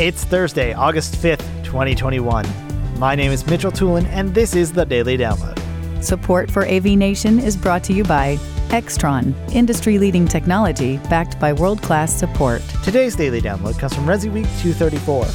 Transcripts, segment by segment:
It's Thursday, August 5th, 2021. My name is Mitchell Tulin, and this is the Daily Download. Support for AV Nation is brought to you by Extron, industry leading technology backed by world class support. Today's Daily Download comes from Resi Week 234.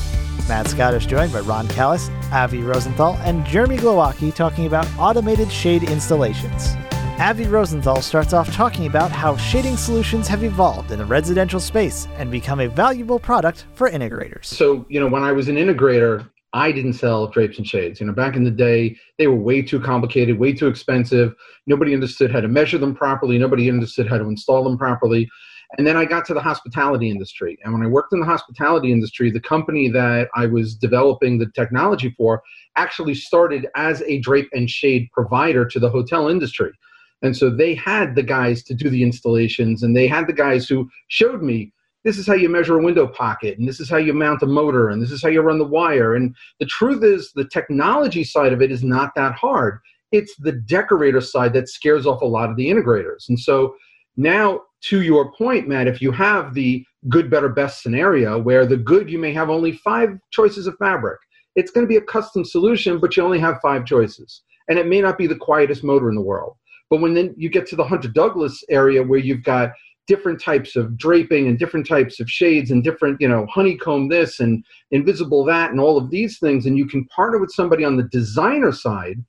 Matt Scott is joined by Ron Callis, Avi Rosenthal, and Jeremy Glowacki talking about automated shade installations. Avi Rosenthal starts off talking about how shading solutions have evolved in the residential space and become a valuable product for integrators. So, you know, when I was an integrator, I didn't sell drapes and shades. You know, back in the day, they were way too complicated, way too expensive. Nobody understood how to measure them properly. Nobody understood how to install them properly. And then I got to the hospitality industry. And when I worked in the hospitality industry, the company that I was developing the technology for actually started as a drape and shade provider to the hotel industry. And so they had the guys to do the installations, and they had the guys who showed me this is how you measure a window pocket, and this is how you mount a motor, and this is how you run the wire. And the truth is, the technology side of it is not that hard. It's the decorator side that scares off a lot of the integrators. And so now, to your point, Matt, if you have the good, better, best scenario where the good you may have only five choices of fabric, it's going to be a custom solution, but you only have five choices. And it may not be the quietest motor in the world. But when then you get to the Hunter Douglas area where you've got different types of draping and different types of shades and different, you know, honeycomb this and invisible that and all of these things, and you can partner with somebody on the designer side.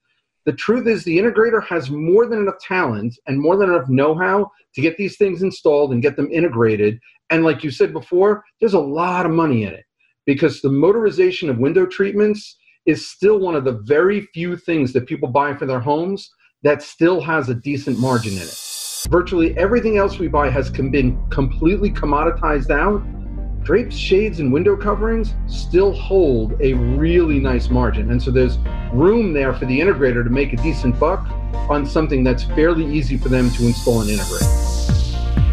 The truth is, the integrator has more than enough talent and more than enough know how to get these things installed and get them integrated. And like you said before, there's a lot of money in it because the motorization of window treatments is still one of the very few things that people buy for their homes that still has a decent margin in it. Virtually everything else we buy has been completely commoditized out. Drapes, shades, and window coverings still hold a really nice margin. And so there's room there for the integrator to make a decent buck on something that's fairly easy for them to install and integrate.